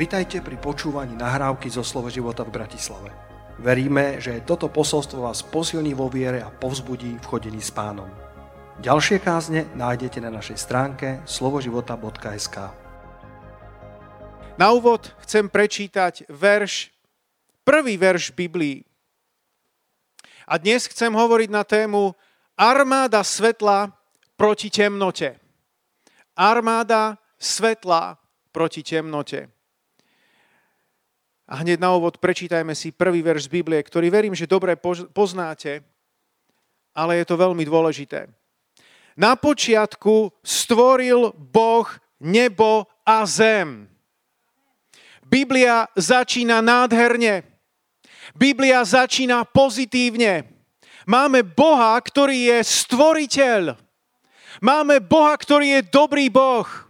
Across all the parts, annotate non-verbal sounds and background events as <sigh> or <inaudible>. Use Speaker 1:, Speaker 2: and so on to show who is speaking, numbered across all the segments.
Speaker 1: Vitajte pri počúvaní nahrávky zo Slovo života v Bratislave. Veríme, že toto posolstvo vás posilní vo viere a povzbudí v chodení s pánom. Ďalšie kázne nájdete na našej stránke slovoživota.sk
Speaker 2: Na úvod chcem prečítať verš, prvý verš Biblii. A dnes chcem hovoriť na tému Armáda svetla proti temnote. Armáda svetla proti temnote. A hneď na úvod prečítajme si prvý verš z Biblie, ktorý verím, že dobre poznáte, ale je to veľmi dôležité. Na počiatku stvoril Boh nebo a zem. Biblia začína nádherne. Biblia začína pozitívne. Máme Boha, ktorý je stvoriteľ. Máme Boha, ktorý je dobrý Boh.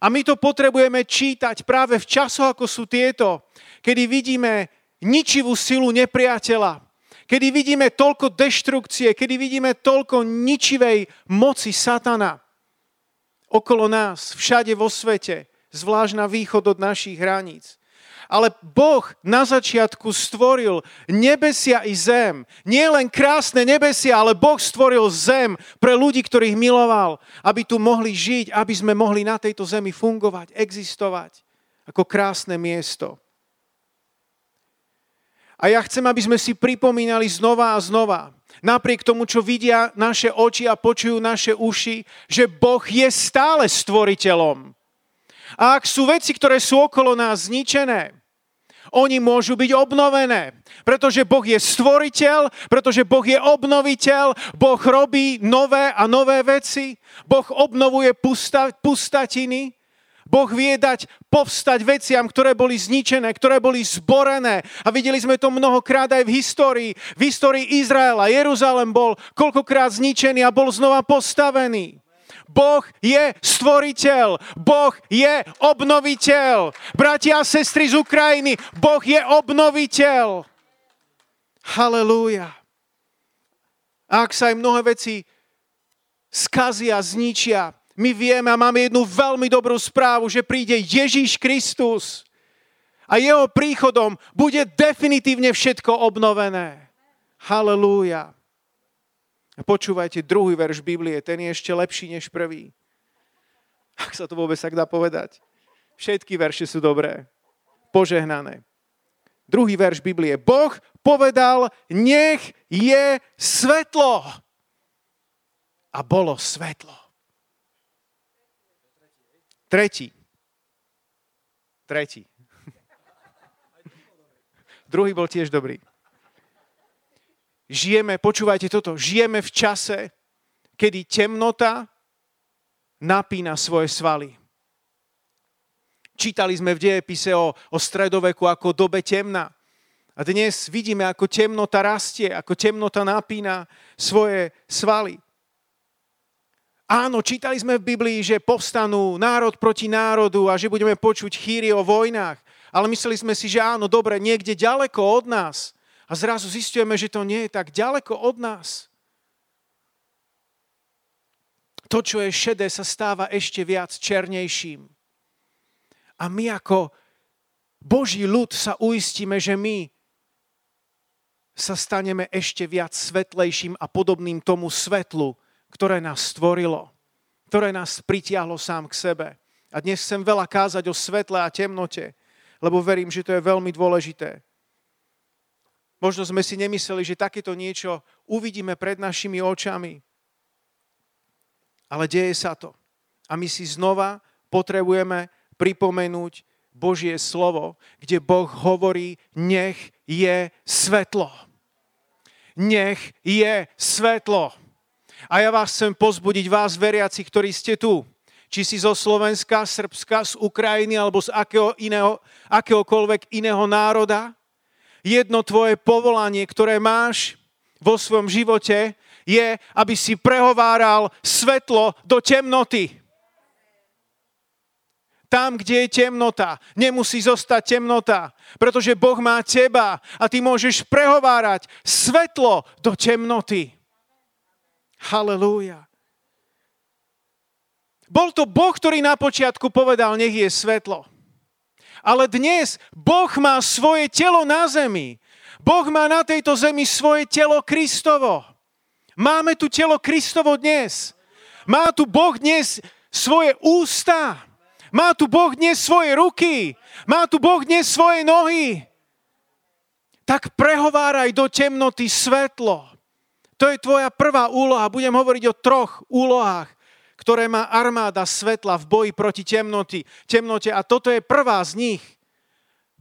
Speaker 2: A my to potrebujeme čítať práve v časoch, ako sú tieto, kedy vidíme ničivú silu nepriateľa, kedy vidíme toľko deštrukcie, kedy vidíme toľko ničivej moci satana okolo nás, všade vo svete, zvlášť na východ od našich hraníc. Ale Boh na začiatku stvoril nebesia i zem. Nie len krásne nebesia, ale Boh stvoril zem pre ľudí, ktorých miloval, aby tu mohli žiť, aby sme mohli na tejto zemi fungovať, existovať ako krásne miesto. A ja chcem, aby sme si pripomínali znova a znova, napriek tomu, čo vidia naše oči a počujú naše uši, že Boh je stále stvoriteľom. A ak sú veci, ktoré sú okolo nás zničené, oni môžu byť obnovené. Pretože Boh je stvoriteľ, pretože Boh je obnoviteľ, Boh robí nové a nové veci, Boh obnovuje pusta, pustatiny, Boh vie dať povstať veciam, ktoré boli zničené, ktoré boli zborené. A videli sme to mnohokrát aj v histórii. V histórii Izraela Jeruzalem bol koľkokrát zničený a bol znova postavený. Boh je stvoriteľ, Boh je obnoviteľ. Bratia a sestry z Ukrajiny, Boh je obnoviteľ. Halelúja. Ak sa aj mnohé veci skazia, zničia, my vieme a máme jednu veľmi dobrú správu, že príde Ježíš Kristus a jeho príchodom bude definitívne všetko obnovené. Halelúja. Počúvajte druhý verš Biblie, ten je ešte lepší než prvý. Ak sa to vôbec tak dá povedať. Všetky verše sú dobré. Požehnané. Druhý verš Biblie. Boh povedal, nech je svetlo. A bolo svetlo. Tretí. Tretí. <laughs> Druhý bol tiež dobrý. Žijeme, počúvajte toto, žijeme v čase, kedy temnota napína svoje svaly. Čítali sme v dejepise o, o stredoveku ako dobe temna. A dnes vidíme, ako temnota rastie, ako temnota napína svoje svaly. Áno, čítali sme v Biblii, že povstanú národ proti národu a že budeme počuť chýry o vojnách. Ale mysleli sme si, že áno, dobre, niekde ďaleko od nás a zrazu zistujeme, že to nie je tak ďaleko od nás. To, čo je šedé, sa stáva ešte viac černejším. A my ako Boží ľud sa uistíme, že my sa staneme ešte viac svetlejším a podobným tomu svetlu, ktoré nás stvorilo, ktoré nás pritiahlo sám k sebe. A dnes chcem veľa kázať o svetle a temnote, lebo verím, že to je veľmi dôležité. Možno sme si nemysleli, že takéto niečo uvidíme pred našimi očami. Ale deje sa to. A my si znova potrebujeme pripomenúť Božie slovo, kde Boh hovorí, nech je svetlo. Nech je svetlo. A ja vás chcem pozbudiť, vás veriaci, ktorí ste tu, či si zo Slovenska, Srbska, z Ukrajiny alebo z akého iného, akéhokoľvek iného národa, jedno tvoje povolanie, ktoré máš vo svojom živote, je, aby si prehováral svetlo do temnoty. Tam, kde je temnota, nemusí zostať temnota, pretože Boh má teba a ty môžeš prehovárať svetlo do temnoty. Halelúja. Bol to Boh, ktorý na počiatku povedal, nech je svetlo. Ale dnes Boh má svoje telo na zemi. Boh má na tejto zemi svoje telo Kristovo. Máme tu telo Kristovo dnes. Má tu Boh dnes svoje ústa. Má tu Boh dnes svoje ruky. Má tu Boh dnes svoje nohy. Tak prehováraj do temnoty svetlo. To je tvoja prvá úloha. Budem hovoriť o troch úlohách, ktoré má armáda svetla v boji proti temnoty, temnote. A toto je prvá z nich.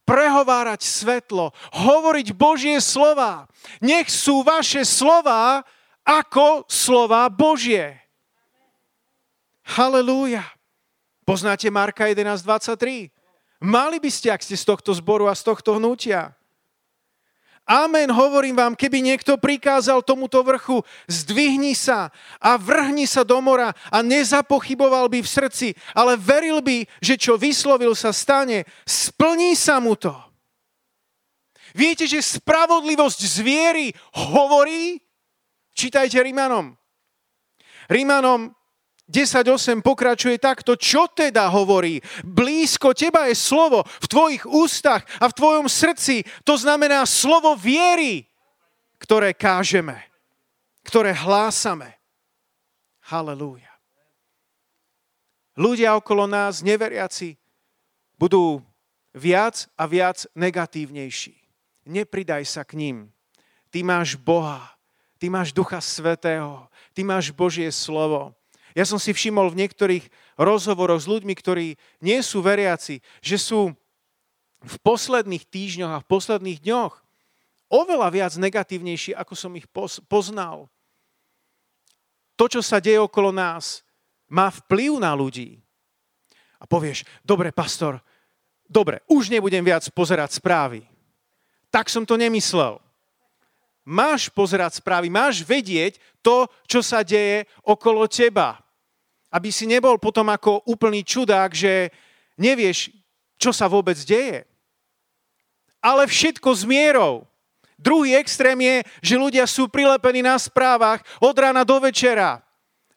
Speaker 2: Prehovárať svetlo, hovoriť Božie slova. Nech sú vaše slova ako slova Božie. Halelúja. Poznáte Marka 11.23? Mali by ste, ak ste z tohto zboru a z tohto hnutia. Amen, hovorím vám, keby niekto prikázal tomuto vrchu, zdvihni sa a vrhni sa do mora a nezapochyboval by v srdci, ale veril by, že čo vyslovil sa stane, splní sa mu to. Viete, že spravodlivosť zviery hovorí? Čítajte Rímanom. Rímanom 10.8 pokračuje takto. Čo teda hovorí? Blízko teba je slovo v tvojich ústach a v tvojom srdci. To znamená slovo viery, ktoré kážeme, ktoré hlásame. Halelúja. Ľudia okolo nás, neveriaci, budú viac a viac negatívnejší. Nepridaj sa k ním. Ty máš Boha, ty máš Ducha Svetého, ty máš Božie slovo ja som si všimol v niektorých rozhovoroch s ľuďmi, ktorí nie sú veriaci, že sú v posledných týždňoch a v posledných dňoch oveľa viac negatívnejší, ako som ich poznal. To, čo sa deje okolo nás, má vplyv na ľudí. A povieš, dobre, pastor, dobre, už nebudem viac pozerať správy. Tak som to nemyslel. Máš pozerať správy, máš vedieť to, čo sa deje okolo teba. Aby si nebol potom ako úplný čudák, že nevieš, čo sa vôbec deje. Ale všetko s mierou. Druhý extrém je, že ľudia sú prilepení na správach od rána do večera.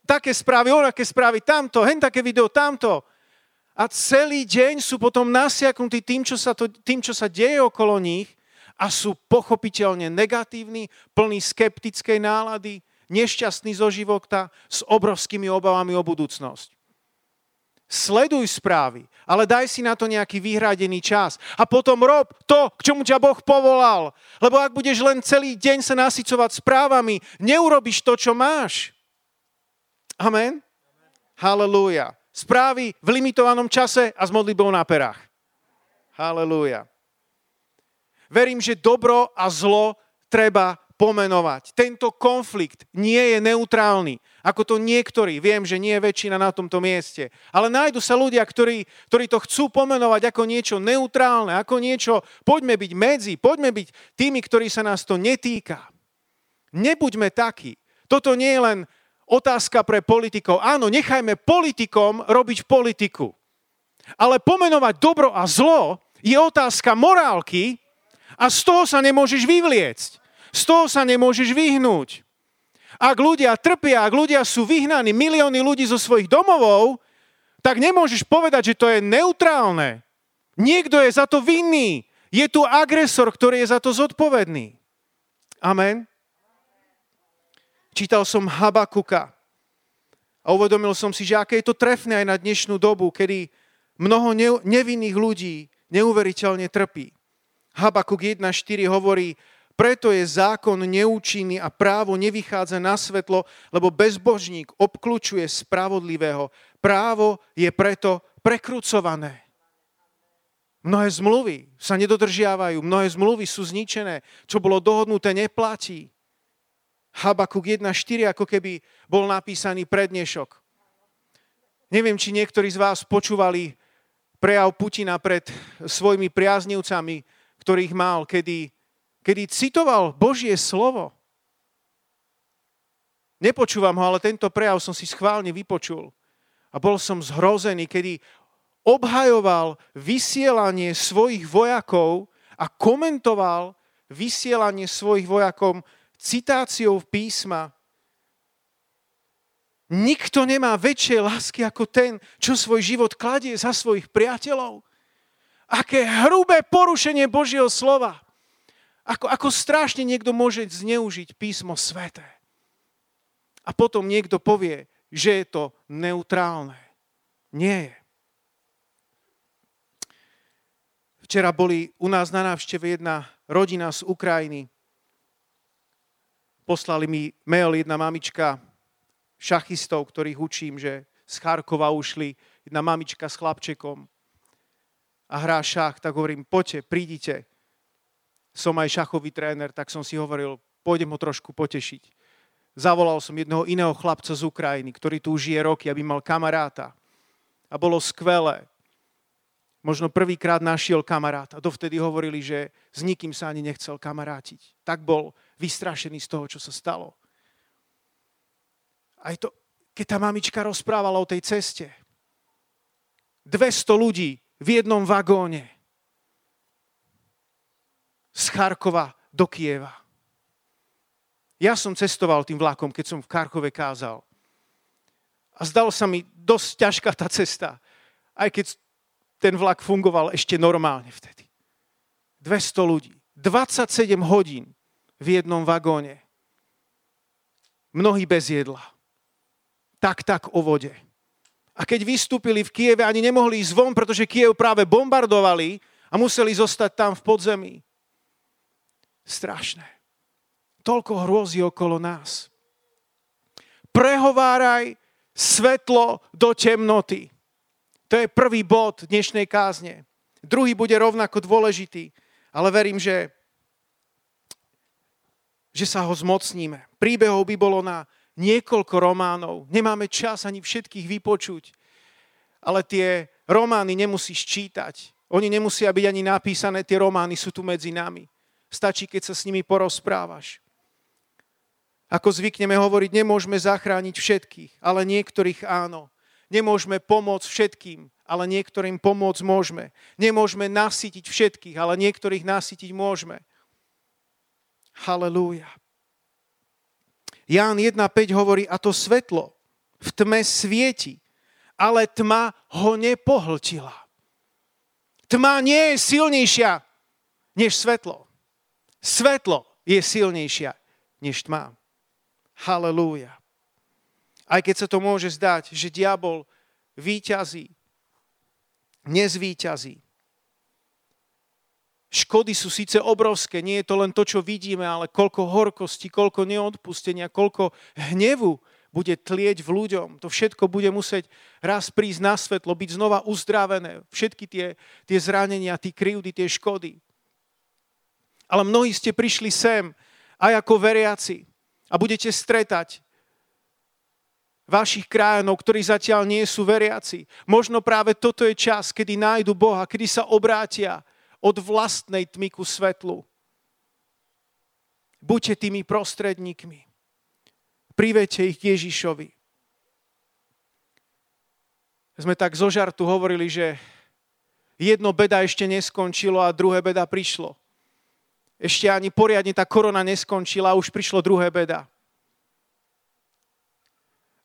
Speaker 2: Také správy, onaké správy, tamto, hen také video, tamto. A celý deň sú potom nasiaknutí tým, čo sa, to, tým, čo sa deje okolo nich a sú pochopiteľne negatívni, plní skeptickej nálady, nešťastní zo života, s obrovskými obavami o budúcnosť. Sleduj správy, ale daj si na to nejaký vyhradený čas. A potom rob to, k čomu ťa Boh povolal. Lebo ak budeš len celý deň sa nasycovať správami, neurobiš to, čo máš. Amen? Halelúja. Správy v limitovanom čase a s modlitbou na perách. Halelúja. Verím, že dobro a zlo treba pomenovať. Tento konflikt nie je neutrálny, ako to niektorí, viem, že nie je väčšina na tomto mieste, ale nájdu sa ľudia, ktorí, ktorí to chcú pomenovať ako niečo neutrálne, ako niečo, poďme byť medzi, poďme byť tými, ktorí sa nás to netýka. Nebuďme takí. Toto nie je len otázka pre politikov. Áno, nechajme politikom robiť politiku. Ale pomenovať dobro a zlo je otázka morálky, a z toho sa nemôžeš vyvliecť. Z toho sa nemôžeš vyhnúť. Ak ľudia trpia, ak ľudia sú vyhnaní, milióny ľudí zo svojich domovov, tak nemôžeš povedať, že to je neutrálne. Niekto je za to vinný. Je tu agresor, ktorý je za to zodpovedný. Amen. Čítal som Habakuka a uvedomil som si, že aké je to trefné aj na dnešnú dobu, kedy mnoho nevinných ľudí neuveriteľne trpí. Habakuk 1.4 hovorí, preto je zákon neúčinný a právo nevychádza na svetlo, lebo bezbožník obklúčuje spravodlivého. Právo je preto prekrucované. Mnohé zmluvy sa nedodržiavajú, mnohé zmluvy sú zničené. Čo bolo dohodnuté, neplatí. Habakuk 1.4 ako keby bol napísaný prednešok. Neviem, či niektorí z vás počúvali prejav Putina pred svojimi priaznivcami ktorých mal, kedy, kedy citoval Božie slovo. Nepočúvam ho, ale tento prejav som si schválne vypočul. A bol som zhrozený, kedy obhajoval vysielanie svojich vojakov a komentoval vysielanie svojich vojakov citáciou písma. Nikto nemá väčšie lásky ako ten, čo svoj život kladie za svojich priateľov. Aké hrubé porušenie Božieho slova. Ako, ako strašne niekto môže zneužiť písmo sveté. A potom niekto povie, že je to neutrálne. Nie je. Včera boli u nás na návšteve jedna rodina z Ukrajiny. Poslali mi mail jedna mamička šachistov, ktorých učím, že z Charkova ušli, jedna mamička s chlapčekom a hrá šach, tak hovorím, poďte, prídite. Som aj šachový tréner, tak som si hovoril, pôjdem ho trošku potešiť. Zavolal som jedného iného chlapca z Ukrajiny, ktorý tu žije roky, aby mal kamaráta. A bolo skvelé možno prvýkrát našiel kamarát a dovtedy hovorili, že s nikým sa ani nechcel kamarátiť. Tak bol vystrašený z toho, čo sa stalo. Aj to, keď tá mamička rozprávala o tej ceste. 200 ľudí v jednom vagóne z Charkova do Kieva. Ja som cestoval tým vlakom, keď som v Karkove kázal. A zdal sa mi dosť ťažká tá cesta. Aj keď ten vlak fungoval ešte normálne vtedy. 200 ľudí, 27 hodín v jednom vagóne. Mnohí bez jedla. Tak, tak o vode. A keď vystúpili v Kieve, ani nemohli ísť von, pretože Kiev práve bombardovali a museli zostať tam v podzemí. Strašné. Toľko hrôzy okolo nás. Prehováraj svetlo do temnoty. To je prvý bod dnešnej kázne. Druhý bude rovnako dôležitý, ale verím, že, že sa ho zmocníme. Príbehov by bolo na niekoľko románov. Nemáme čas ani všetkých vypočuť. Ale tie romány nemusíš čítať. Oni nemusia byť ani napísané, tie romány sú tu medzi nami. Stačí, keď sa s nimi porozprávaš. Ako zvykneme hovoriť, nemôžeme zachrániť všetkých, ale niektorých áno. Nemôžeme pomôcť všetkým, ale niektorým pomôcť môžeme. Nemôžeme nasytiť všetkých, ale niektorých nasytiť môžeme. Halelúja. Ján 1.5 hovorí, a to svetlo v tme svieti, ale tma ho nepohltila. Tma nie je silnejšia než svetlo. Svetlo je silnejšia než tma. Halelúja. Aj keď sa to môže zdať, že diabol výťazí, nezvýťazí. Škody sú síce obrovské, nie je to len to, čo vidíme, ale koľko horkosti, koľko neodpustenia, koľko hnevu bude tlieť v ľuďom. To všetko bude musieť raz prísť na svetlo, byť znova uzdravené. Všetky tie, tie zranenia, tie krivdy, tie škody. Ale mnohí ste prišli sem aj ako veriaci a budete stretať vašich krajanov, ktorí zatiaľ nie sú veriaci. Možno práve toto je čas, kedy nájdu Boha, kedy sa obrátia od vlastnej tmy ku svetlu. Buďte tými prostredníkmi. Privete ich k Ježišovi. Sme tak zo žartu hovorili, že jedno beda ešte neskončilo a druhé beda prišlo. Ešte ani poriadne tá korona neskončila a už prišlo druhé beda.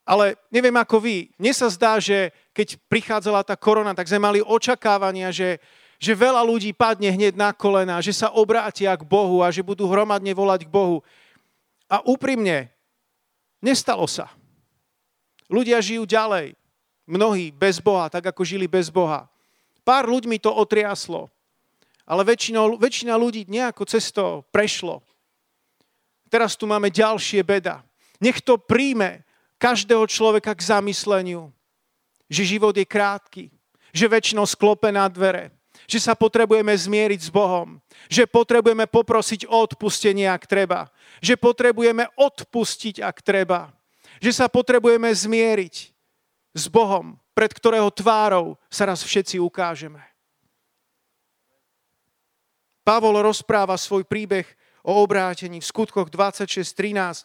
Speaker 2: Ale neviem ako vy, mne sa zdá, že keď prichádzala tá korona, tak sme mali očakávania, že, že veľa ľudí padne hneď na kolena, že sa obrátia k Bohu a že budú hromadne volať k Bohu. A úprimne, nestalo sa. Ľudia žijú ďalej. Mnohí bez Boha, tak ako žili bez Boha. Pár ľuďmi to otriaslo. Ale väčšinou, väčšina ľudí nejako cez to prešlo. Teraz tu máme ďalšie beda. Nech to príjme každého človeka k zamysleniu, že život je krátky, že väčšinou sklope na dvere, že sa potrebujeme zmieriť s Bohom, že potrebujeme poprosiť o odpustenie, ak treba, že potrebujeme odpustiť, ak treba, že sa potrebujeme zmieriť s Bohom, pred ktorého tvárou sa raz všetci ukážeme. Pavol rozpráva svoj príbeh o obrátení v skutkoch 26.13.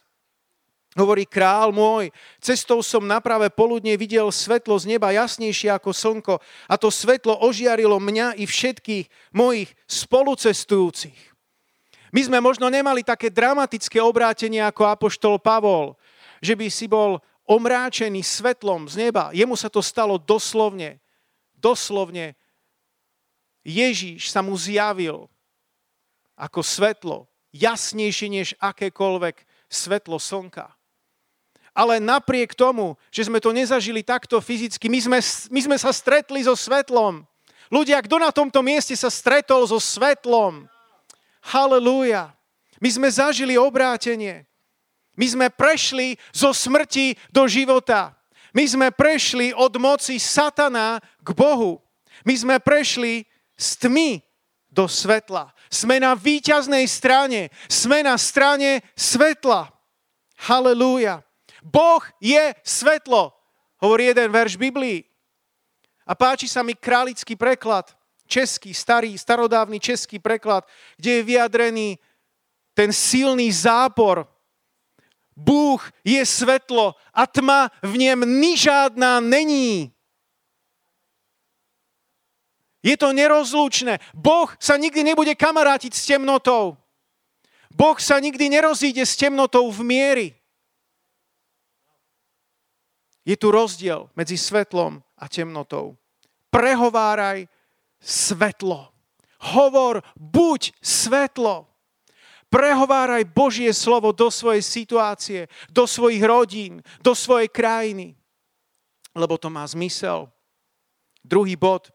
Speaker 2: Hovorí král môj, cestou som na pravé poludne videl svetlo z neba jasnejšie ako slnko a to svetlo ožiarilo mňa i všetkých mojich spolucestujúcich. My sme možno nemali také dramatické obrátenie ako apoštol Pavol, že by si bol omráčený svetlom z neba. Jemu sa to stalo doslovne, doslovne Ježíš sa mu zjavil ako svetlo, jasnejšie než akékoľvek svetlo slnka. Ale napriek tomu, že sme to nezažili takto fyzicky, my sme, my sme sa stretli so svetlom. Ľudia, kto na tomto mieste sa stretol so svetlom? Halelúja. My sme zažili obrátenie. My sme prešli zo smrti do života. My sme prešli od moci satana k Bohu. My sme prešli z tmy do svetla. Sme na víťaznej strane. Sme na strane svetla. Halelúja. Boh je svetlo, hovorí jeden verš Biblii. A páči sa mi králický preklad, český, starý, starodávny český preklad, kde je vyjadrený ten silný zápor. Bůh je svetlo a tma v něm ni žádná není. Je to nerozlučné. Boh sa nikdy nebude kamarátiť s temnotou. Boh sa nikdy nerozíde s temnotou v miery. Je tu rozdiel medzi svetlom a temnotou. Prehováraj svetlo. Hovor, buď svetlo. Prehováraj Božie slovo do svojej situácie, do svojich rodín, do svojej krajiny. Lebo to má zmysel. Druhý bod.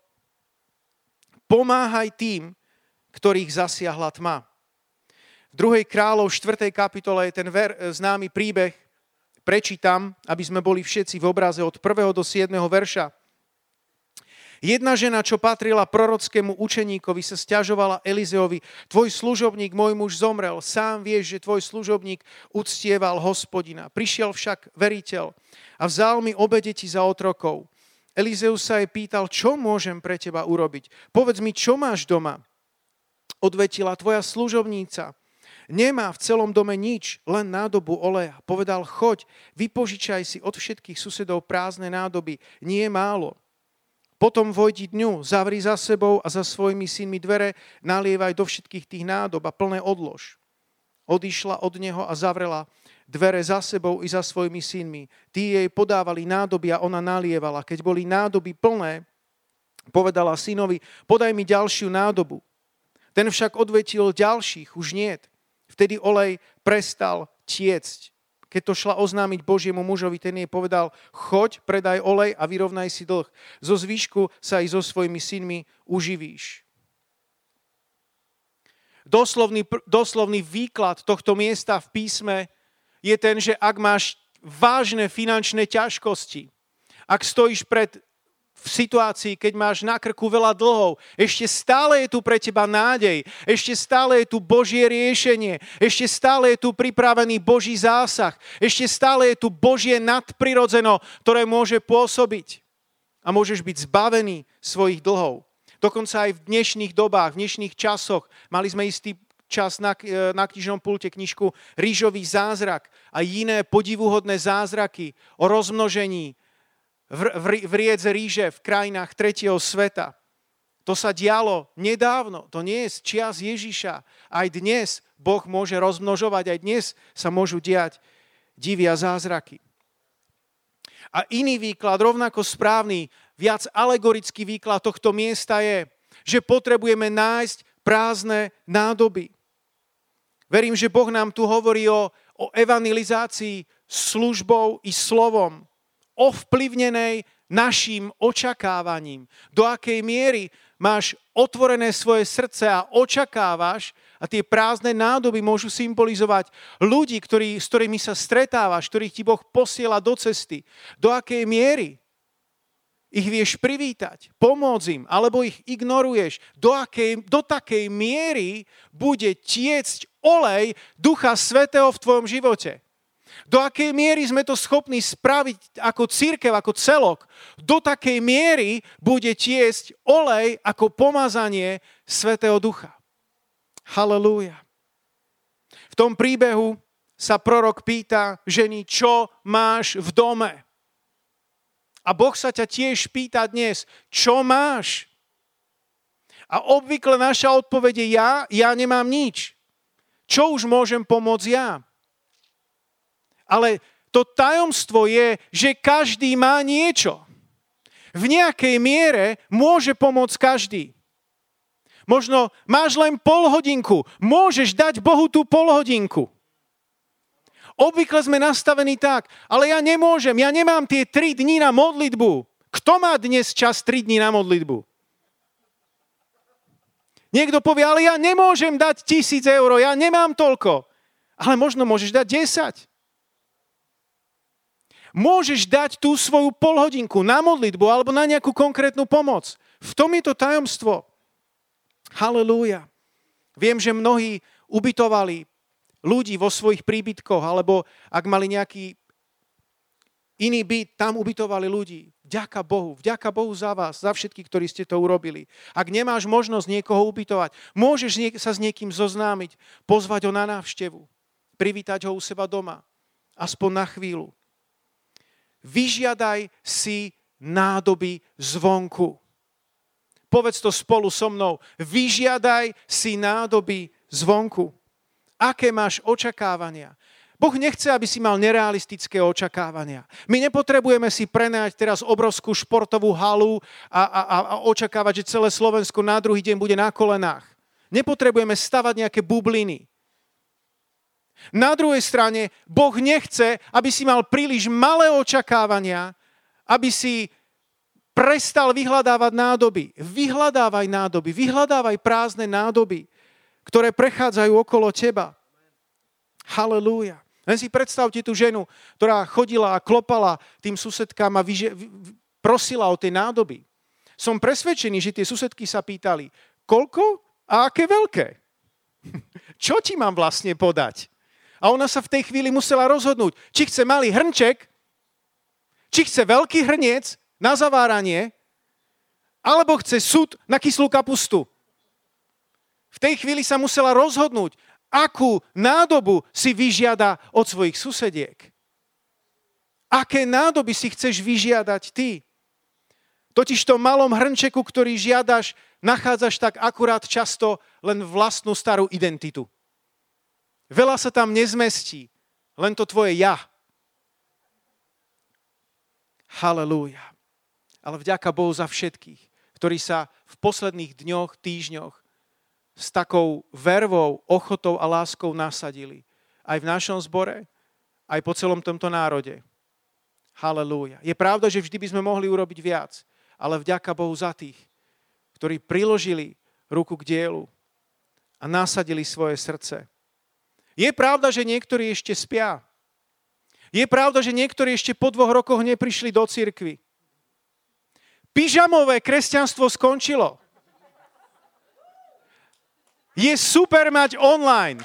Speaker 2: Pomáhaj tým, ktorých zasiahla tma. V 2. kráľov 4. kapitole je ten ver, známy príbeh, prečítam, aby sme boli všetci v obraze od 1. do 7. verša. Jedna žena, čo patrila prorockému učeníkovi, sa stiažovala Elizeovi, tvoj služobník, môj muž zomrel, sám vieš, že tvoj služobník uctieval hospodina. Prišiel však veriteľ a vzal mi obe deti za otrokov. Elizeus sa jej pýtal, čo môžem pre teba urobiť? Povedz mi, čo máš doma? Odvetila tvoja služobníca. Nemá v celom dome nič, len nádobu oleja. Povedal, choď, vypožičaj si od všetkých susedov prázdne nádoby. Nie je málo. Potom vojdi dňu, zavri za sebou a za svojimi synmi dvere, nalievaj do všetkých tých nádob a plné odlož. Odišla od neho a zavrela dvere za sebou i za svojimi synmi. Tí jej podávali nádoby a ona nalievala. Keď boli nádoby plné, povedala synovi, podaj mi ďalšiu nádobu. Ten však odvetil ďalších, už niet. Vtedy olej prestal tiecť. Keď to šla oznámiť Božiemu mužovi, ten jej povedal, choď, predaj olej a vyrovnaj si dlh. Zo zvýšku sa aj so svojimi synmi uživíš. Doslovný, doslovný výklad tohto miesta v písme je ten, že ak máš vážne finančné ťažkosti, ak stojíš pred v situácii, keď máš na krku veľa dlhov. Ešte stále je tu pre teba nádej. Ešte stále je tu Božie riešenie. Ešte stále je tu pripravený Boží zásah. Ešte stále je tu Božie nadprirodzeno, ktoré môže pôsobiť. A môžeš byť zbavený svojich dlhov. Dokonca aj v dnešných dobách, v dnešných časoch, mali sme istý čas na, e, na knižnom pulte knižku Rížový zázrak a iné podivuhodné zázraky o rozmnožení, vriec ríže v krajinách tretieho sveta. To sa dialo nedávno, to nie je z čias Ježiša. Aj dnes Boh môže rozmnožovať, aj dnes sa môžu diať divy a zázraky. A iný výklad, rovnako správny, viac alegorický výklad tohto miesta je, že potrebujeme nájsť prázdne nádoby. Verím, že Boh nám tu hovorí o, o evangelizácii službou i slovom ovplyvnenej našim očakávaním. Do akej miery máš otvorené svoje srdce a očakávaš a tie prázdne nádoby môžu symbolizovať ľudí, ktorí, s ktorými sa stretávaš, ktorých ti Boh posiela do cesty. Do akej miery ich vieš privítať, pomôcť im, alebo ich ignoruješ, do, akej, do takej miery bude tiecť olej Ducha Svetého v tvojom živote. Do akej miery sme to schopní spraviť ako církev, ako celok, do takej miery bude tiesť olej ako pomazanie Svetého Ducha. Halelúja. V tom príbehu sa prorok pýta ženy, čo máš v dome? A Boh sa ťa tiež pýta dnes, čo máš? A obvykle naša odpoveď je ja, ja nemám nič. Čo už môžem pomôcť ja? Ale to tajomstvo je, že každý má niečo. V nejakej miere môže pomôcť každý. Možno máš len pol hodinku. Môžeš dať Bohu tú pol hodinku. Obvykle sme nastavení tak, ale ja nemôžem, ja nemám tie tri dní na modlitbu. Kto má dnes čas 3 dní na modlitbu? Niekto povie, ale ja nemôžem dať tisíc eur, ja nemám toľko. Ale možno môžeš dať 10. Môžeš dať tú svoju polhodinku na modlitbu alebo na nejakú konkrétnu pomoc. V tom je to tajomstvo. Halelúja. Viem, že mnohí ubytovali ľudí vo svojich príbytkoch, alebo ak mali nejaký iný byt, tam ubytovali ľudí. Vďaka Bohu, vďaka Bohu za vás, za všetkých, ktorí ste to urobili. Ak nemáš možnosť niekoho ubytovať, môžeš sa s niekým zoznámiť, pozvať ho na návštevu, privítať ho u seba doma, aspoň na chvíľu. Vyžiadaj si nádoby zvonku. Povedz to spolu so mnou. Vyžiadaj si nádoby zvonku. Aké máš očakávania? Boh nechce, aby si mal nerealistické očakávania. My nepotrebujeme si prenajať teraz obrovskú športovú halu a, a, a očakávať, že celé Slovensko na druhý deň bude na kolenách. Nepotrebujeme stavať nejaké bubliny. Na druhej strane, Boh nechce, aby si mal príliš malé očakávania, aby si prestal vyhľadávať nádoby. Vyhľadávaj nádoby, vyhľadávaj prázdne nádoby, ktoré prechádzajú okolo teba. Halelúja. Len si predstavte tú ženu, ktorá chodila a klopala tým susedkám a vyže, prosila o tie nádoby. Som presvedčený, že tie susedky sa pýtali, koľko a aké veľké? <laughs> Čo ti mám vlastne podať? A ona sa v tej chvíli musela rozhodnúť, či chce malý hrnček, či chce veľký hrniec na zaváranie, alebo chce súd na kyslú kapustu. V tej chvíli sa musela rozhodnúť, akú nádobu si vyžiada od svojich susediek. Aké nádoby si chceš vyžiadať ty? Totiž to malom hrnčeku, ktorý žiadaš, nachádzaš tak akurát často len vlastnú starú identitu. Veľa sa tam nezmestí, len to tvoje ja. Halelúja. Ale vďaka Bohu za všetkých, ktorí sa v posledných dňoch, týždňoch s takou vervou, ochotou a láskou nasadili. Aj v našom zbore, aj po celom tomto národe. Halelúja. Je pravda, že vždy by sme mohli urobiť viac, ale vďaka Bohu za tých, ktorí priložili ruku k dielu a nasadili svoje srdce. Je pravda, že niektorí ešte spia. Je pravda, že niektorí ešte po dvoch rokoch neprišli do cirkvy. Pyžamové kresťanstvo skončilo. Je super mať online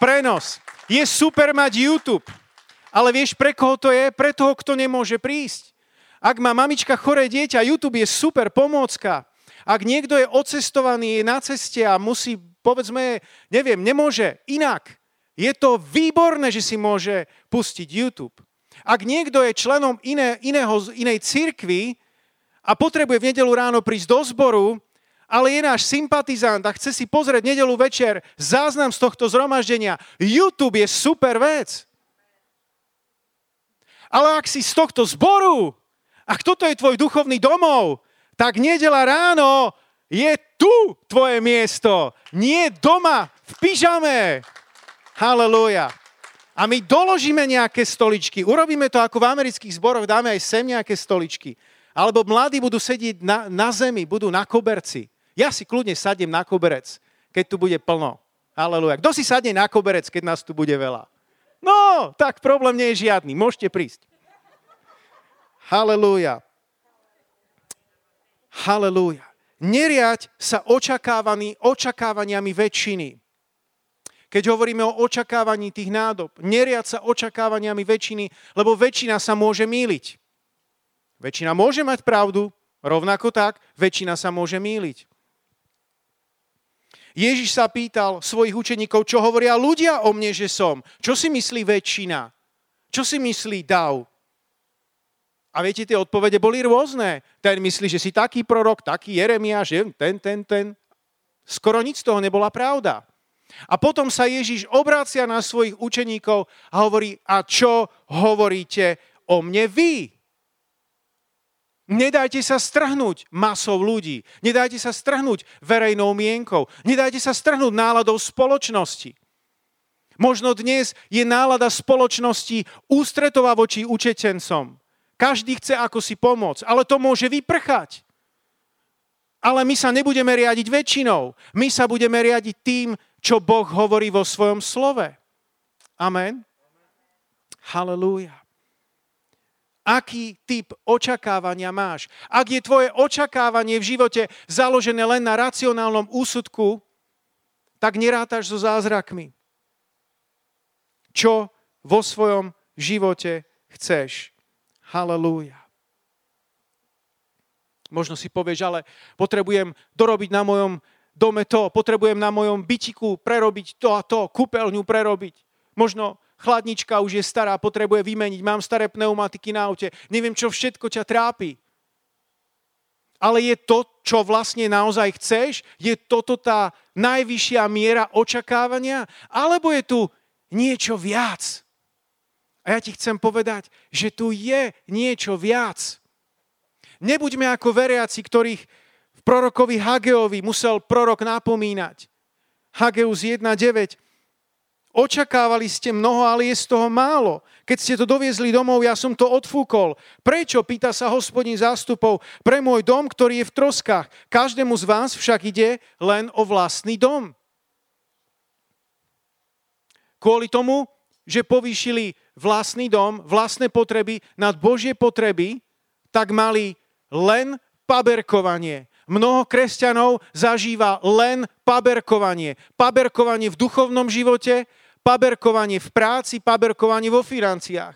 Speaker 2: prenos. Je super mať YouTube. Ale vieš, pre koho to je? Pre toho, kto nemôže prísť. Ak má mamička choré dieťa, YouTube je super pomôcka. Ak niekto je ocestovaný, je na ceste a musí, povedzme, neviem, nemôže inak. Je to výborné, že si môže pustiť YouTube. Ak niekto je členom iné, iného, inej cirkvi a potrebuje v nedelu ráno prísť do zboru, ale je náš sympatizant a chce si pozrieť nedelu večer záznam z tohto zhromaždenia. YouTube je super vec. Ale ak si z tohto zboru, a toto je tvoj duchovný domov, tak nedela ráno je tu tvoje miesto, nie doma v pyžame. Halelúja. A my doložíme nejaké stoličky. Urobíme to ako v amerických zboroch, dáme aj sem nejaké stoličky. Alebo mladí budú sedieť na, na zemi, budú na koberci. Ja si kľudne sadnem na koberec, keď tu bude plno. Aleluja. Kto si sadne na koberec, keď nás tu bude veľa? No, tak problém nie je žiadny. Môžete prísť. Halelúja. Halelúja. Neriať sa očakávaní, očakávaniami väčšiny. Keď hovoríme o očakávaní tých nádob, neriať sa očakávaniami väčšiny, lebo väčšina sa môže míliť. Väčšina môže mať pravdu, rovnako tak, väčšina sa môže míliť. Ježiš sa pýtal svojich učeníkov, čo hovoria ľudia o mne, že som. Čo si myslí väčšina? Čo si myslí dav? A viete, tie odpovede boli rôzne. Ten myslí, že si taký prorok, taký Jeremiáš, ten, ten, ten. Skoro nič z toho nebola pravda. A potom sa Ježiš obrácia na svojich učeníkov a hovorí, a čo hovoríte o mne vy? Nedajte sa strhnúť masou ľudí. Nedajte sa strhnúť verejnou mienkou. Nedajte sa strhnúť náladou spoločnosti. Možno dnes je nálada spoločnosti ústretová voči učetencom. Každý chce ako si pomôcť, ale to môže vyprchať. Ale my sa nebudeme riadiť väčšinou. My sa budeme riadiť tým, čo Boh hovorí vo svojom slove. Amen. Halelúja aký typ očakávania máš. Ak je tvoje očakávanie v živote založené len na racionálnom úsudku, tak nerátaš so zázrakmi. Čo vo svojom živote chceš. Halelúja. Možno si povieš, ale potrebujem dorobiť na mojom dome to, potrebujem na mojom bytiku prerobiť to a to, kúpeľňu prerobiť. Možno chladnička už je stará, potrebuje vymeniť, mám staré pneumatiky na aute, neviem, čo všetko ťa trápi. Ale je to, čo vlastne naozaj chceš? Je toto tá najvyššia miera očakávania? Alebo je tu niečo viac? A ja ti chcem povedať, že tu je niečo viac. Nebuďme ako veriaci, ktorých prorokovi Hageovi musel prorok napomínať. Hageus 1.9 Očakávali ste mnoho, ale je z toho málo. Keď ste to doviezli domov, ja som to odfúkol. Prečo, pýta sa hospodín zástupov, pre môj dom, ktorý je v troskách. Každému z vás však ide len o vlastný dom. Kvôli tomu, že povýšili vlastný dom, vlastné potreby nad Božie potreby, tak mali len paberkovanie. Mnoho kresťanov zažíva len paberkovanie. Paberkovanie v duchovnom živote, paberkovanie v práci, paberkovanie vo financiách.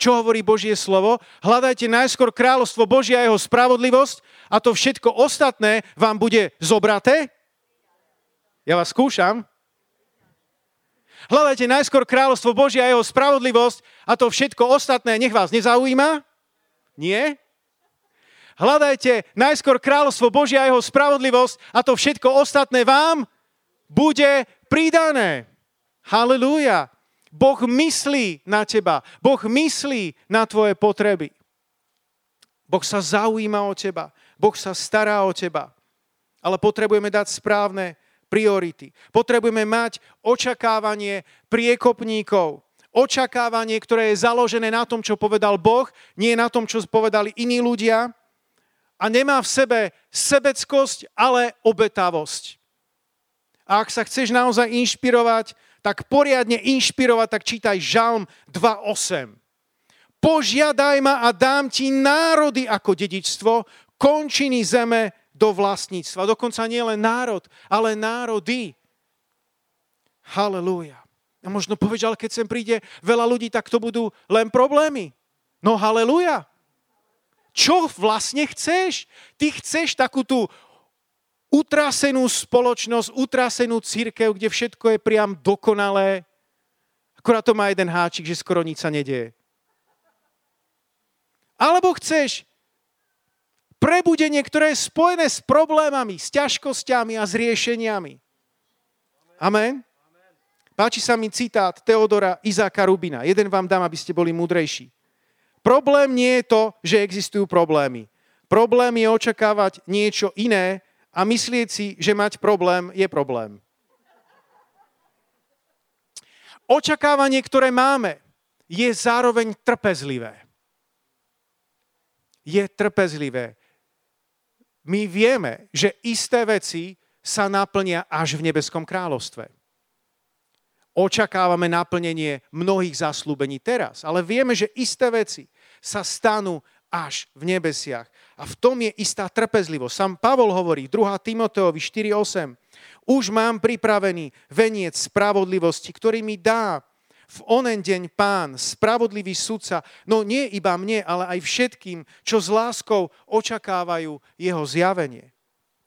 Speaker 2: Čo hovorí Božie slovo? Hľadajte najskôr kráľovstvo Božia a jeho spravodlivosť a to všetko ostatné vám bude zobraté? Ja vás skúšam. Hľadajte najskôr kráľovstvo Božia a jeho spravodlivosť a to všetko ostatné nech vás nezaujíma? Nie? Hľadajte najskôr kráľovstvo Božia a jeho spravodlivosť a to všetko ostatné vám bude pridané. Halelúja. Boh myslí na teba. Boh myslí na tvoje potreby. Boh sa zaujíma o teba. Boh sa stará o teba. Ale potrebujeme dať správne priority. Potrebujeme mať očakávanie priekopníkov. Očakávanie, ktoré je založené na tom, čo povedal Boh, nie na tom, čo povedali iní ľudia. A nemá v sebe sebeckosť, ale obetavosť. A ak sa chceš naozaj inšpirovať, tak poriadne inšpirovať, tak čítaj Žalm 2.8. Požiadaj ma a dám ti národy ako dedičstvo, končiny zeme do vlastníctva. Dokonca nie len národ, ale národy. Halelúja. A možno povedať, ale keď sem príde veľa ľudí, tak to budú len problémy. No halelúja. Čo vlastne chceš? Ty chceš takú tú utrasenú spoločnosť, utrasenú církev, kde všetko je priam dokonalé. Akorát to má jeden háčik, že skoro nič sa nedieje. Alebo chceš prebudenie, ktoré je spojené s problémami, s ťažkosťami a s riešeniami. Amen? Páči sa mi citát Teodora Izáka Rubina. Jeden vám dám, aby ste boli múdrejší. Problém nie je to, že existujú problémy. Problém je očakávať niečo iné, a myslieť si, že mať problém je problém. Očakávanie, ktoré máme, je zároveň trpezlivé. Je trpezlivé. My vieme, že isté veci sa naplnia až v nebeskom kráľovstve. Očakávame naplnenie mnohých zaslúbení teraz, ale vieme, že isté veci sa stanú až v nebesiach. A v tom je istá trpezlivosť. Sam Pavol hovorí, 2. Timoteovi 4.8, už mám pripravený veniec spravodlivosti, ktorý mi dá v onen deň pán, spravodlivý sudca, no nie iba mne, ale aj všetkým, čo s láskou očakávajú jeho zjavenie.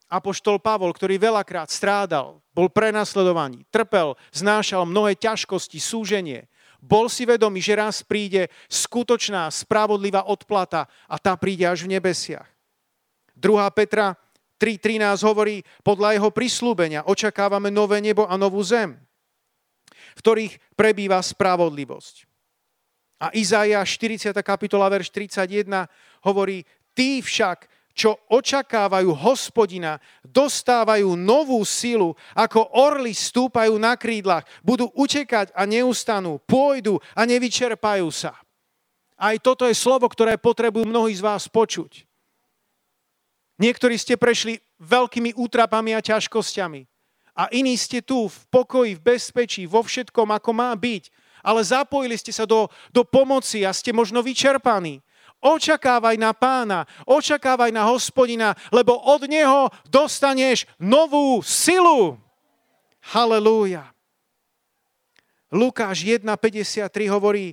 Speaker 2: Apoštol Pavol, ktorý veľakrát strádal, bol prenasledovaný, trpel, znášal mnohé ťažkosti, súženie, bol si vedomý, že raz príde skutočná, spravodlivá odplata a tá príde až v nebesiach. 2. Petra 3.13 hovorí, podľa jeho prislúbenia očakávame nové nebo a novú zem, v ktorých prebýva spravodlivosť. A Izaia 40. kapitola, verš 31 hovorí, tí však, čo očakávajú hospodina, dostávajú novú silu, ako orly stúpajú na krídlach, budú utekať a neustanú, pôjdu a nevyčerpajú sa. Aj toto je slovo, ktoré potrebujú mnohí z vás počuť. Niektorí ste prešli veľkými útrapami a ťažkosťami. A iní ste tu v pokoji, v bezpečí, vo všetkom, ako má byť. Ale zapojili ste sa do, do pomoci a ste možno vyčerpaní. Očakávaj na pána, očakávaj na hospodina, lebo od neho dostaneš novú silu. Halelúja. Lukáš 1.53 hovorí,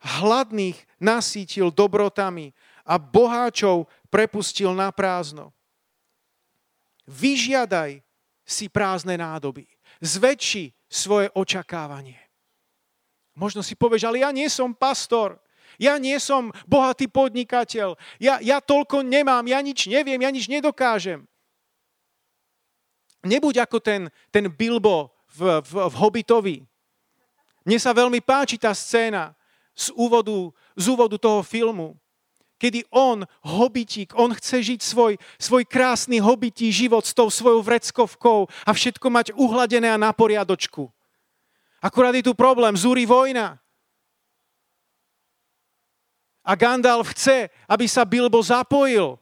Speaker 2: hladných nasítil dobrotami a boháčov prepustil na prázdno. Vyžiadaj si prázdne nádoby. Zväčši svoje očakávanie. Možno si povieš, ale ja nie som pastor. Ja nie som bohatý podnikateľ. Ja, ja toľko nemám, ja nič neviem, ja nič nedokážem. Nebuď ako ten, ten Bilbo v, v, v Hobbitovi. Mne sa veľmi páči tá scéna z úvodu, z úvodu toho filmu, kedy on, hobitík, on chce žiť svoj, svoj krásny hobití život s tou svojou vreckovkou a všetko mať uhladené a na poriadočku. Akurát je tu problém, zúri vojna. A Gandalf chce, aby sa Bilbo zapojil.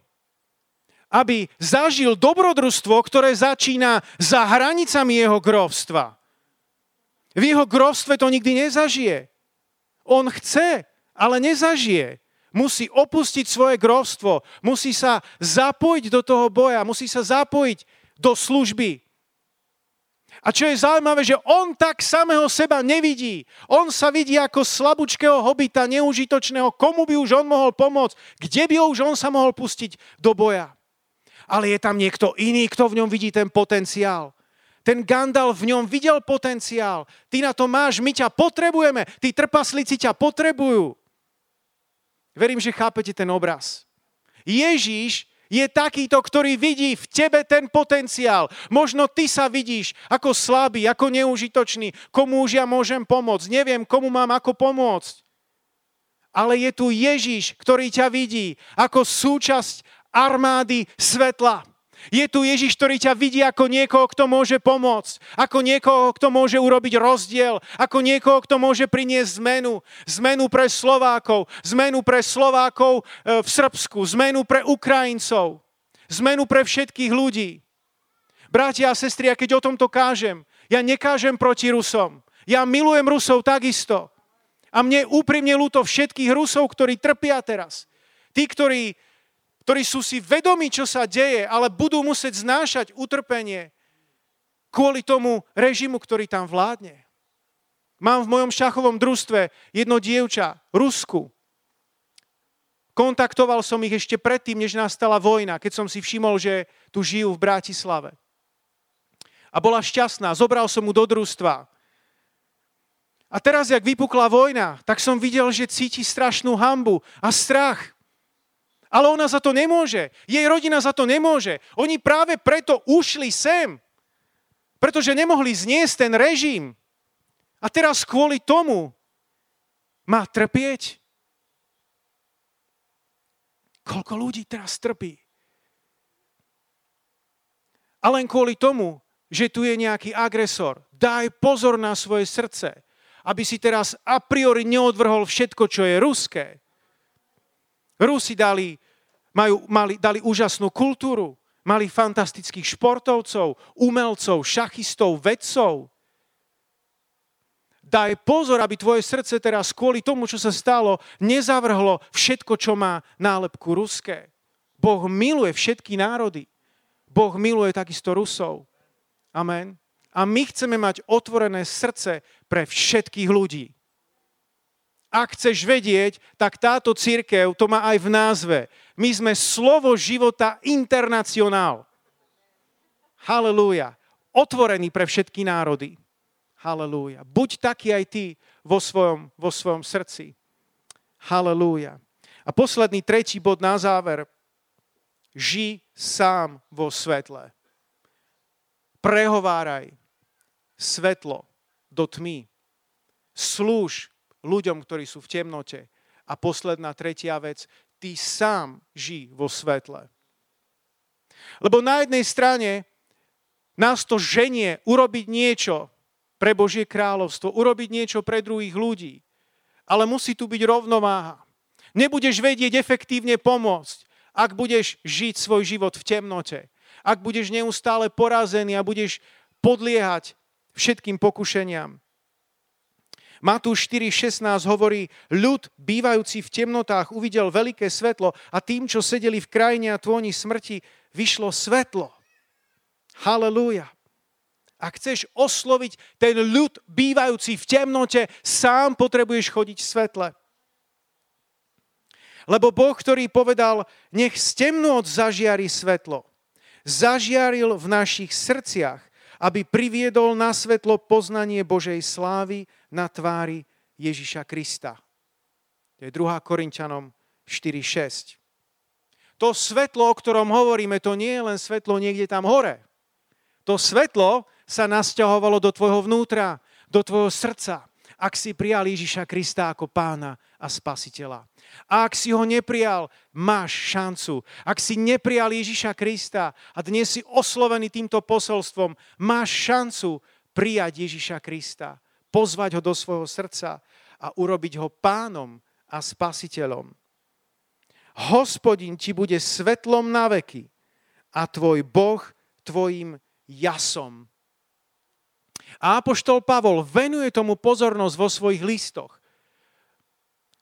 Speaker 2: Aby zažil dobrodružstvo, ktoré začína za hranicami jeho grovstva. V jeho grovstve to nikdy nezažije. On chce, ale nezažije. Musí opustiť svoje grovstvo, musí sa zapojiť do toho boja, musí sa zapojiť do služby. A čo je zaujímavé, že on tak samého seba nevidí. On sa vidí ako slabúčkého hobita, neužitočného. Komu by už on mohol pomôcť? Kde by už on sa mohol pustiť do boja? Ale je tam niekto iný, kto v ňom vidí ten potenciál. Ten Gandalf v ňom videl potenciál. Ty na to máš, my ťa potrebujeme. Tí trpaslíci ťa potrebujú. Verím, že chápete ten obraz. Ježíš je takýto, ktorý vidí v tebe ten potenciál. Možno ty sa vidíš ako slabý, ako neužitočný, komu už ja môžem pomôcť, neviem, komu mám ako pomôcť. Ale je tu Ježíš, ktorý ťa vidí ako súčasť armády svetla. Je tu Ježiš, ktorý ťa vidí ako niekoho, kto môže pomôcť, ako niekoho, kto môže urobiť rozdiel, ako niekoho, kto môže priniesť zmenu. Zmenu pre Slovákov, zmenu pre Slovákov e, v Srbsku, zmenu pre Ukrajincov, zmenu pre všetkých ľudí. Bratia a sestry, ja keď o tomto kážem, ja nekážem proti Rusom. Ja milujem Rusov takisto. A mne úprimne ľúto všetkých Rusov, ktorí trpia teraz. Tí, ktorí ktorí sú si vedomí, čo sa deje, ale budú musieť znášať utrpenie kvôli tomu režimu, ktorý tam vládne. Mám v mojom šachovom družstve jedno dievča, Rusku. Kontaktoval som ich ešte predtým, než nastala vojna, keď som si všimol, že tu žijú v Bratislave. A bola šťastná, zobral som mu do družstva. A teraz, jak vypukla vojna, tak som videl, že cíti strašnú hambu a strach. Ale ona za to nemôže. Jej rodina za to nemôže. Oni práve preto ušli sem. Pretože nemohli zniesť ten režim. A teraz kvôli tomu má trpieť. Koľko ľudí teraz trpí? A len kvôli tomu, že tu je nejaký agresor. Daj pozor na svoje srdce, aby si teraz a priori neodvrhol všetko, čo je ruské. Rusi dali majú, mali, dali úžasnú kultúru, mali fantastických športovcov, umelcov, šachistov, vedcov. Daj pozor, aby tvoje srdce teraz kvôli tomu, čo sa stalo, nezavrhlo všetko, čo má nálepku ruské. Boh miluje všetky národy. Boh miluje takisto Rusov. Amen. A my chceme mať otvorené srdce pre všetkých ľudí. Ak chceš vedieť, tak táto církev to má aj v názve. My sme slovo života internacionál. Halelúja. Otvorený pre všetky národy. Halelúja. Buď taký aj ty vo svojom, vo svojom srdci. Halelúja. A posledný, tretí bod na záver. Ži sám vo svetle. Prehováraj svetlo do tmy. Slúž ľuďom, ktorí sú v temnote. A posledná, tretia vec, ty sám ži vo svetle. Lebo na jednej strane nás to ženie urobiť niečo pre Božie kráľovstvo, urobiť niečo pre druhých ľudí. Ale musí tu byť rovnováha. Nebudeš vedieť efektívne pomôcť, ak budeš žiť svoj život v temnote. Ak budeš neustále porazený a budeš podliehať všetkým pokušeniam. Matúš 4.16 hovorí, ľud bývajúci v temnotách uvidel veľké svetlo a tým, čo sedeli v krajine a tvoni smrti, vyšlo svetlo. Halelúja. Ak chceš osloviť ten ľud bývajúci v temnote, sám potrebuješ chodiť v svetle. Lebo Boh, ktorý povedal, nech z temnot zažiari svetlo, zažiaril v našich srdciach, aby priviedol na svetlo poznanie Božej slávy na tvári Ježiša Krista. To je 2. Korinčanom 4.6. To svetlo, o ktorom hovoríme, to nie je len svetlo niekde tam hore. To svetlo sa nasťahovalo do tvojho vnútra, do tvojho srdca, ak si prijal Ježiša Krista ako pána a spasiteľa. A ak si ho neprijal, máš šancu. Ak si neprijal Ježiša Krista a dnes si oslovený týmto posolstvom, máš šancu prijať Ježiša Krista, pozvať ho do svojho srdca a urobiť ho pánom a spasiteľom. Hospodin ti bude svetlom na veky a tvoj Boh tvojim jasom. A Apoštol Pavol venuje tomu pozornosť vo svojich listoch.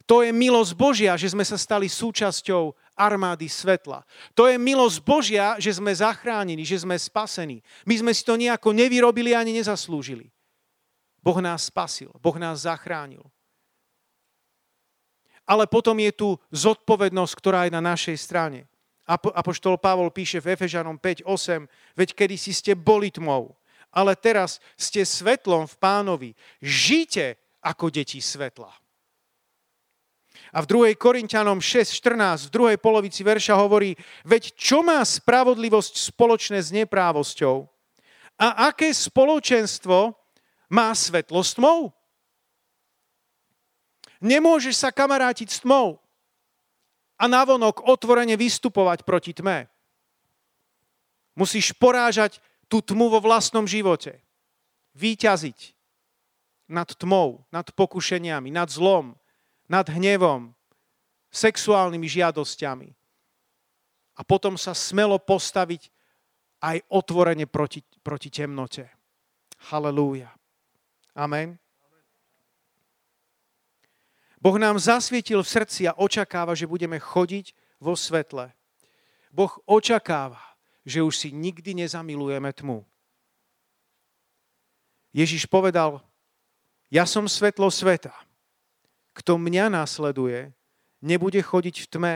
Speaker 2: To je milosť Božia, že sme sa stali súčasťou armády svetla. To je milosť Božia, že sme zachránení, že sme spasení. My sme si to nejako nevyrobili ani nezaslúžili. Boh nás spasil, Boh nás zachránil. Ale potom je tu zodpovednosť, ktorá je na našej strane. Apoštol Pavol píše v Efežanom 5.8, veď kedy si ste boli tmou, ale teraz ste svetlom v pánovi. Žite ako deti svetla. A v 2. Korintianom 6.14, v druhej polovici verša hovorí, veď čo má spravodlivosť spoločné s neprávosťou? A aké spoločenstvo má svetlo s tmou? Nemôžeš sa kamarátiť s tmou a navonok otvorene vystupovať proti tme. Musíš porážať tú tmu vo vlastnom živote. Výťaziť nad tmou, nad pokušeniami, nad zlom, nad hnevom, sexuálnymi žiadosťami. A potom sa smelo postaviť aj otvorene proti, proti temnote. Halelúja. Amen. Boh nám zasvietil v srdci a očakáva, že budeme chodiť vo svetle. Boh očakáva, že už si nikdy nezamilujeme tmu. Ježiš povedal, ja som svetlo sveta. Kto mňa následuje, nebude chodiť v tme,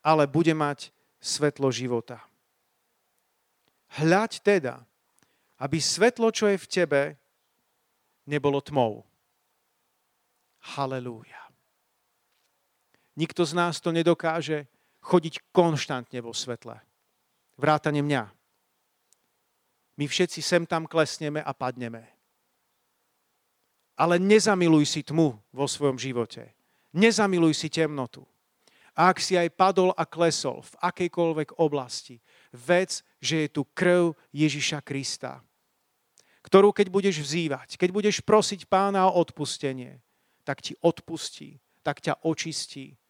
Speaker 2: ale bude mať svetlo života. Hľaď teda, aby svetlo, čo je v tebe, nebolo tmou. Halelúja. Nikto z nás to nedokáže chodiť konštantne vo svetle. Vrátane mňa. My všetci sem tam klesneme a padneme ale nezamiluj si tmu vo svojom živote. Nezamiluj si temnotu. A ak si aj padol a klesol v akejkoľvek oblasti, vec, že je tu krv Ježiša Krista, ktorú keď budeš vzývať, keď budeš prosiť pána o odpustenie, tak ti odpustí, tak ťa očistí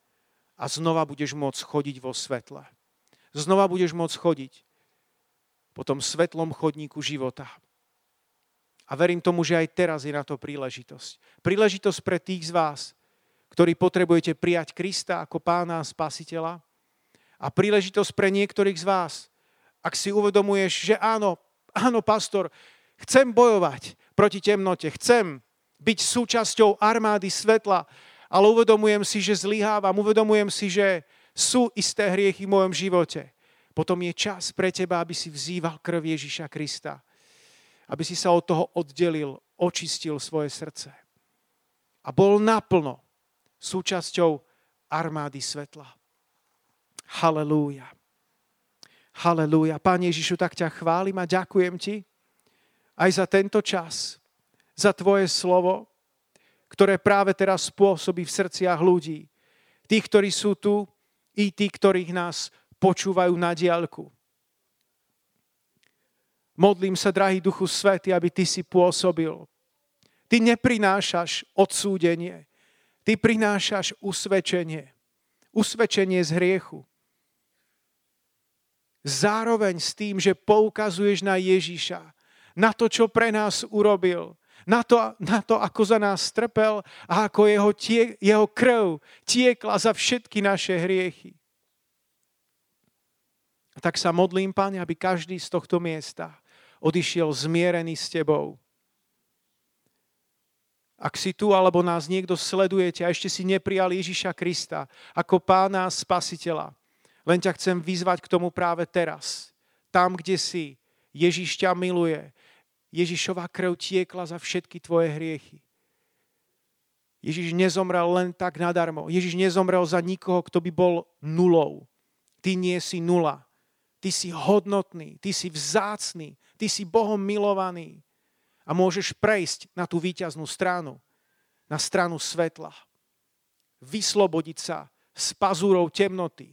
Speaker 2: a znova budeš môcť chodiť vo svetle. Znova budeš môcť chodiť po tom svetlom chodníku života. A verím tomu, že aj teraz je na to príležitosť. Príležitosť pre tých z vás, ktorí potrebujete prijať Krista ako pána a spasiteľa. A príležitosť pre niektorých z vás, ak si uvedomuješ, že áno, áno, pastor, chcem bojovať proti temnote, chcem byť súčasťou armády svetla, ale uvedomujem si, že zlyhávam, uvedomujem si, že sú isté hriechy v mojom živote. Potom je čas pre teba, aby si vzýval krv Ježiša Krista aby si sa od toho oddelil, očistil svoje srdce. A bol naplno súčasťou armády svetla. Halelúja. Halelúja. Pán Ježišu, tak ťa chválim a ďakujem ti aj za tento čas, za tvoje slovo, ktoré práve teraz spôsobí v srdciach ľudí. Tých, ktorí sú tu, i tí, ktorých nás počúvajú na diálku. Modlím sa, drahý Duchu Svety, aby Ty si pôsobil. Ty neprinášaš odsúdenie. Ty prinášaš usvedčenie. Usvedčenie z hriechu. Zároveň s tým, že poukazuješ na Ježiša, na to, čo pre nás urobil, na to, na to ako za nás trpel a ako jeho, tie, jeho krv tiekla za všetky naše hriechy. A tak sa modlím, Pane, aby každý z tohto miesta odišiel zmierený s Tebou ak si tu, alebo nás niekto sledujete a ešte si neprijal Ježiša Krista ako pána a spasiteľa, len ťa chcem vyzvať k tomu práve teraz. Tam, kde si, Ježiš ťa miluje. Ježišova krv tiekla za všetky tvoje hriechy. Ježiš nezomrel len tak nadarmo. Ježiš nezomrel za nikoho, kto by bol nulou. Ty nie si nula. Ty si hodnotný, ty si vzácný, ty si Bohom milovaný a môžeš prejsť na tú víťaznú stranu, na stranu svetla. Vyslobodiť sa z pazúrov temnoty.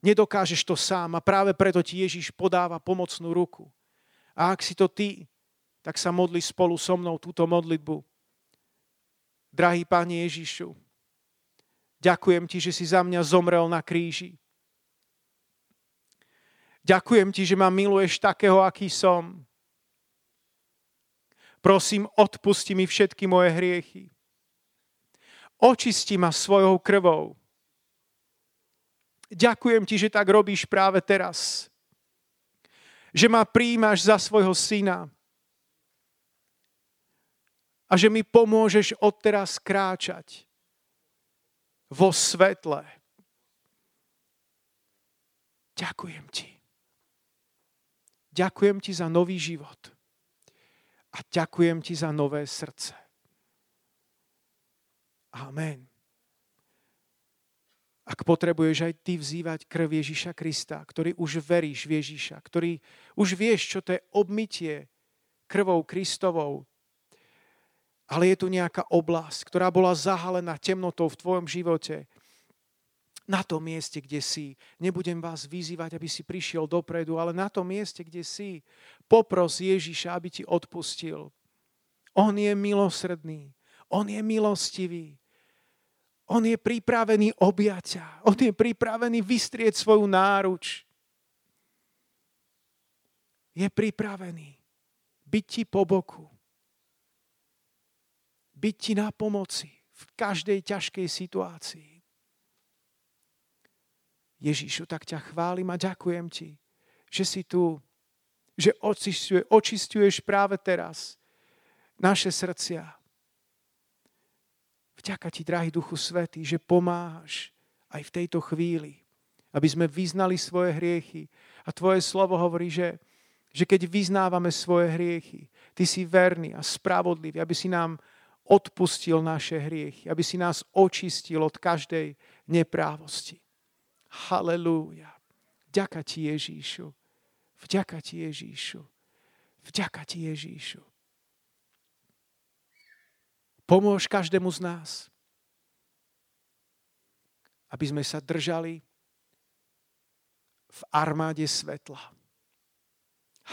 Speaker 2: Nedokážeš to sám a práve preto ti Ježiš podáva pomocnú ruku. A ak si to ty, tak sa modli spolu so mnou túto modlitbu. Drahý Pane Ježišu, ďakujem Ti, že si za mňa zomrel na kríži. Ďakujem Ti, že ma miluješ takého, aký som. Prosím, odpusti mi všetky moje hriechy. Očisti ma svojou krvou. Ďakujem ti, že tak robíš práve teraz. Že ma príjmaš za svojho syna. A že mi pomôžeš odteraz kráčať vo svetle. Ďakujem ti. Ďakujem ti za nový život a ďakujem ti za nové srdce. Amen. Ak potrebuješ aj ty vzývať krv Ježíša Krista, ktorý už veríš v Ježíša, ktorý už vieš, čo to je obmytie krvou Kristovou, ale je tu nejaká oblasť, ktorá bola zahalená temnotou v tvojom živote, na tom mieste, kde si. Nebudem vás vyzývať, aby si prišiel dopredu, ale na tom mieste, kde si, popros Ježiša, aby ti odpustil. On je milosrdný. On je milostivý. On je pripravený objaťa. On je pripravený vystrieť svoju náruč. Je pripravený byť ti po boku. Byť ti na pomoci v každej ťažkej situácii. Ježíšu, tak ťa chválim a ďakujem ti, že si tu, že očistuješ, práve teraz naše srdcia. Vďaka ti, drahý Duchu Svetý, že pomáhaš aj v tejto chvíli, aby sme vyznali svoje hriechy. A tvoje slovo hovorí, že, že keď vyznávame svoje hriechy, ty si verný a spravodlivý, aby si nám odpustil naše hriechy, aby si nás očistil od každej neprávosti. Halelúja. Vďaka ti Ježíšu. Vďaka ti Ježíšu. Vďaka ti Ježíšu. Pomôž každému z nás, aby sme sa držali v armáde svetla.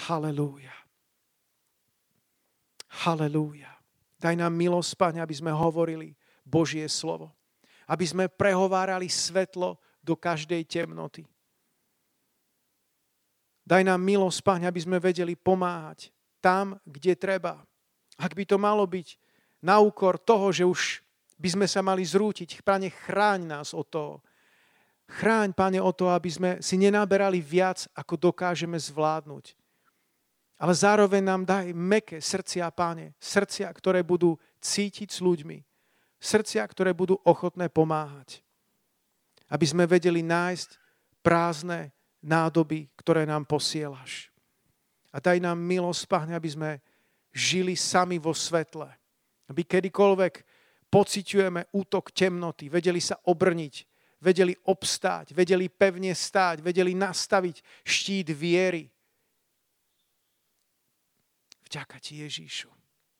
Speaker 2: Halelúja. Halelúja. Daj nám milosť, Pane, aby sme hovorili Božie slovo. Aby sme prehovárali svetlo do každej temnoty. Daj nám milosť, Páň, aby sme vedeli pomáhať tam, kde treba. Ak by to malo byť na úkor toho, že už by sme sa mali zrútiť, Pane, chráň nás o to. Chráň, Pane, o to, aby sme si nenaberali viac, ako dokážeme zvládnuť. Ale zároveň nám daj meké srdcia, Páne, srdcia, ktoré budú cítiť s ľuďmi, srdcia, ktoré budú ochotné pomáhať aby sme vedeli nájsť prázdne nádoby, ktoré nám posielaš. A daj nám milosť, Pane, aby sme žili sami vo svetle. Aby kedykoľvek pociťujeme útok temnoty, vedeli sa obrniť, vedeli obstáť, vedeli pevne stáť, vedeli nastaviť štít viery. Vďaka Ti, Ježíšu.